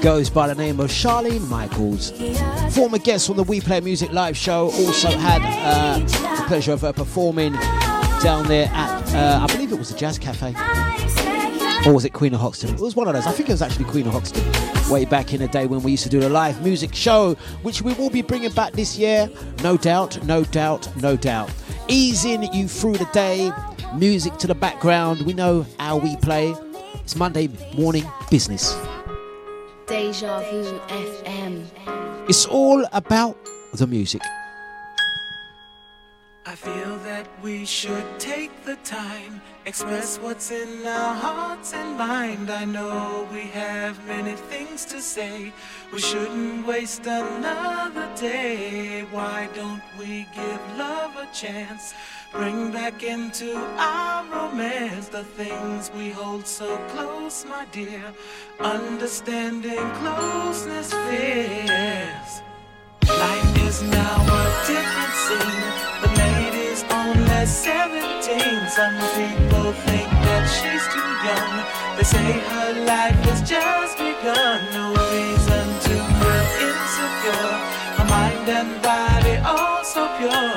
goes by the name of Charlene Michaels. Former guest on the We Play Music live show, also had uh, the pleasure of her performing down there at, uh, I believe it was the Jazz Cafe. Or was it Queen of Hoxton? It was one of those. I think it was actually Queen of Hoxton. Way back in the day when we used to do the live music show, which we will be bringing back this year. No doubt, no doubt, no doubt. Easing you through the day, music to the background. We know how we play. It's Monday morning business. Deja Vu FM. It's all about the music. I feel that we should take the time, express what's in our hearts and mind. I know we have many things to say. We shouldn't waste another day. Why don't we give love a chance? Bring back into our romance the things we hold so close, my dear. Understanding closeness fears. Life is now a different scene. The lady's only 17. Some people think that she's too young. They say her life has just begun. No reason to feel insecure. Her mind and body all so pure.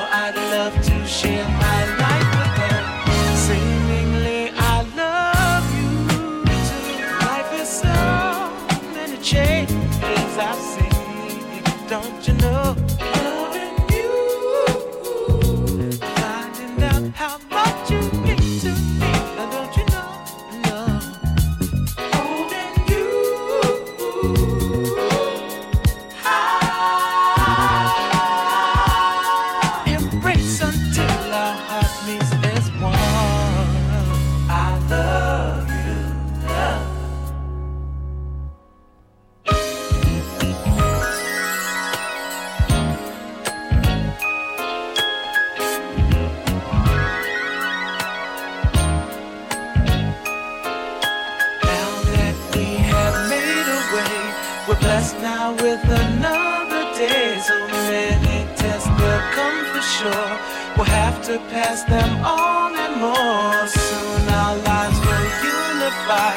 Sure. We'll have to pass them on and more. Soon our lives will unify,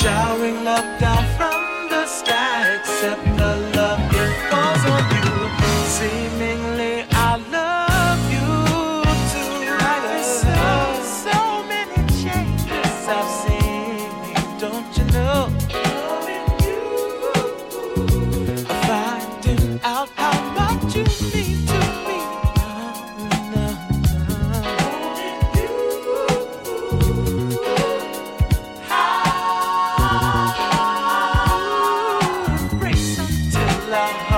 showering love down from the sky. Accept until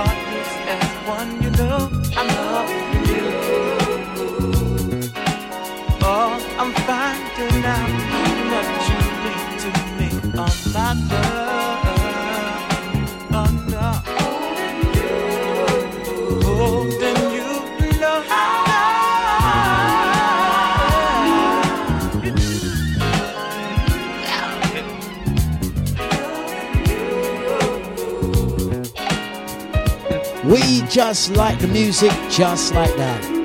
just like the music, just like that.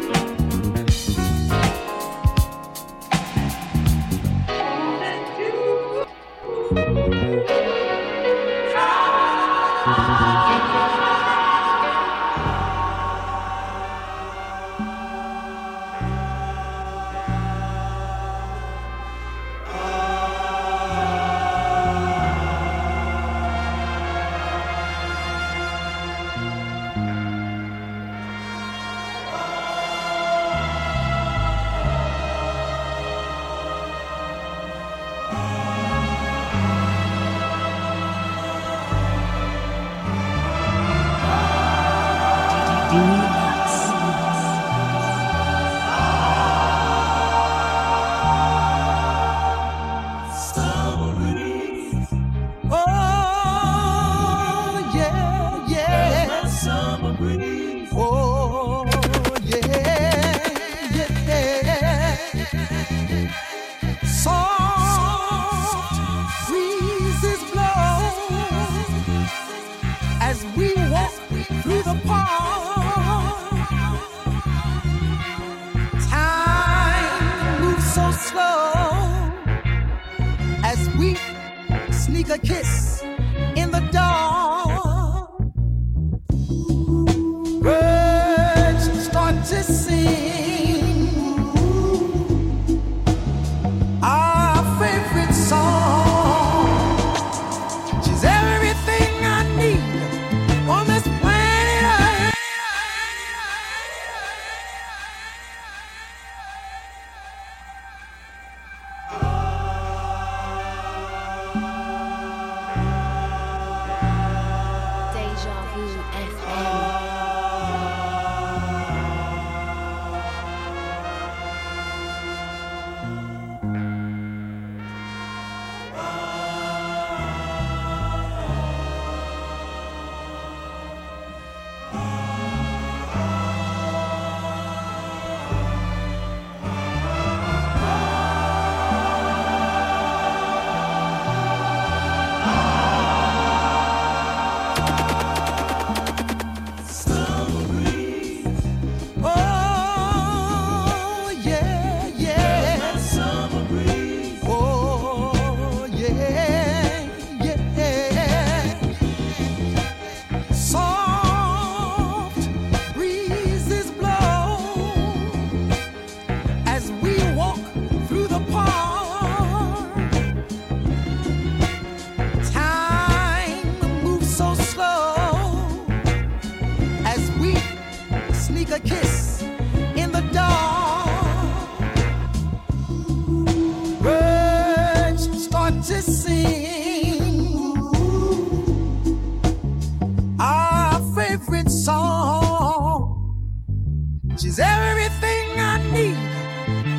Is everything I need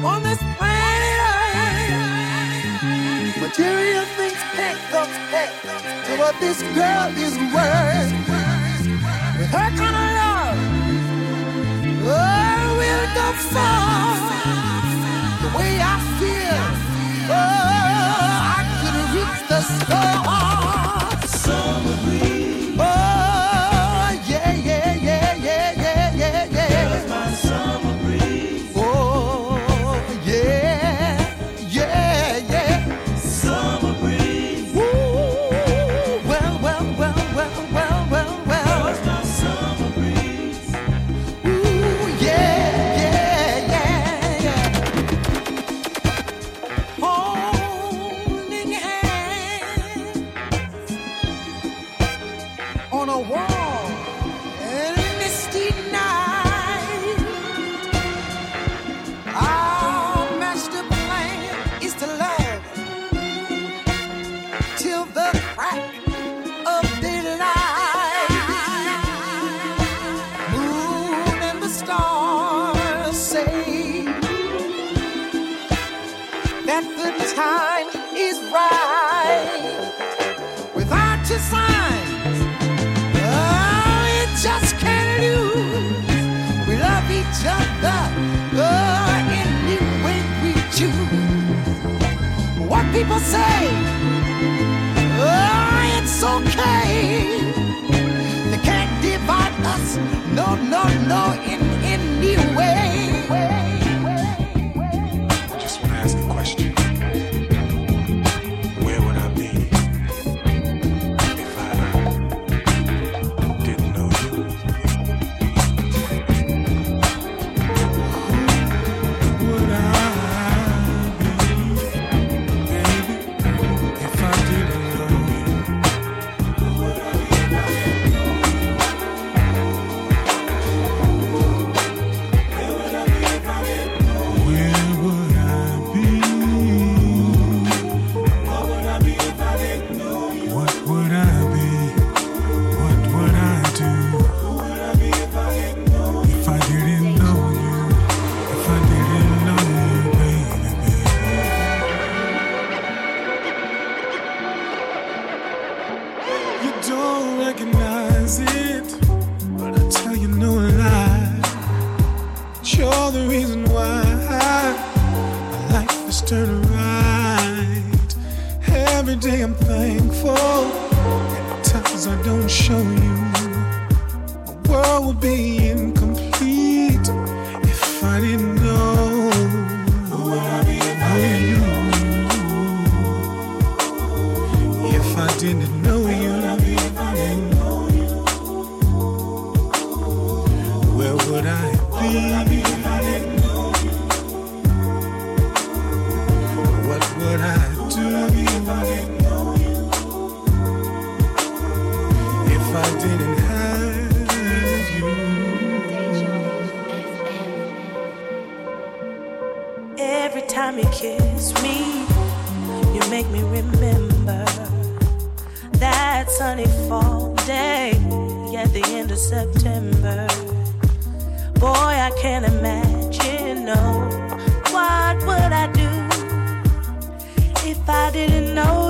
on this planet Earth. Material things can't compare to what this girl is worth. With her kind of love, oh, will go far. The way I feel, oh, I could reach the stars. sunny fall day at the end of September. Boy, I can't imagine, no, what would I do if I didn't know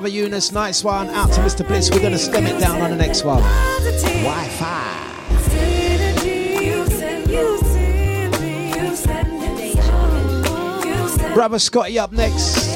brother Eunice. Nice one. Out to Mr. Bliss. We're going to stem it down on the next one. Wi Fi. Brother Scotty up next.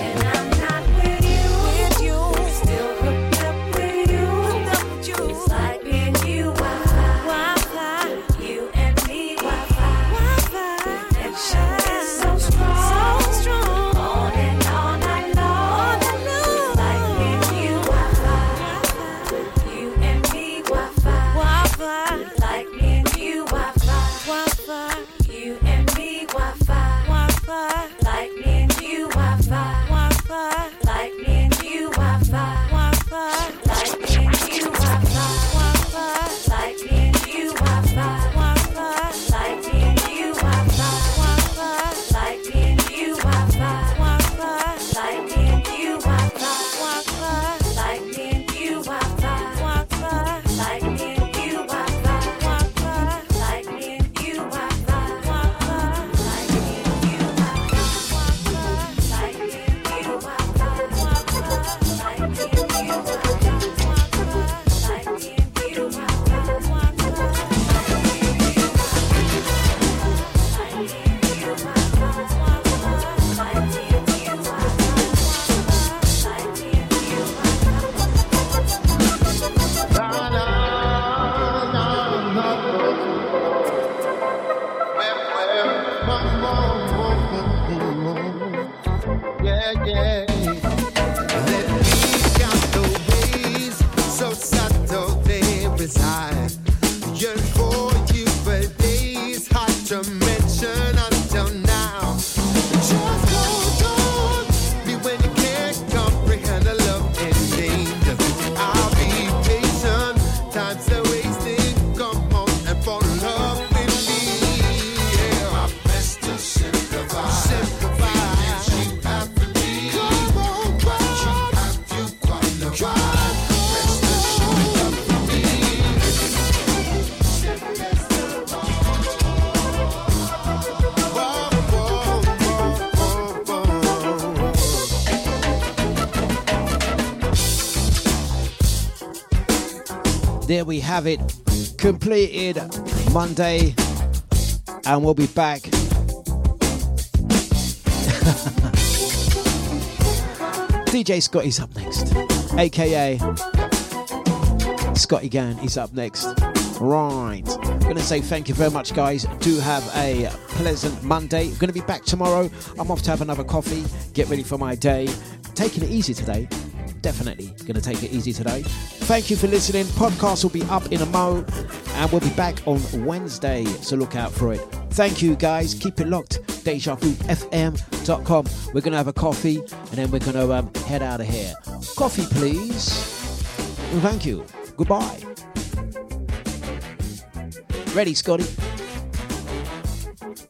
There we have it. Completed Monday, and we'll be back. [laughs] DJ Scotty's up next, aka Scotty Gann is up next. Right. I'm going to say thank you very much, guys. Do have a pleasant Monday. I'm going to be back tomorrow. I'm off to have another coffee, get ready for my day. Taking it easy today. Definitely going to take it easy today. Thank you for listening. Podcast will be up in a mo, and we'll be back on Wednesday, so look out for it. Thank you, guys. Keep it locked. DejaVuFM.com. We're going to have a coffee, and then we're going to um, head out of here. Coffee, please. Thank you. Goodbye. Ready, Scotty?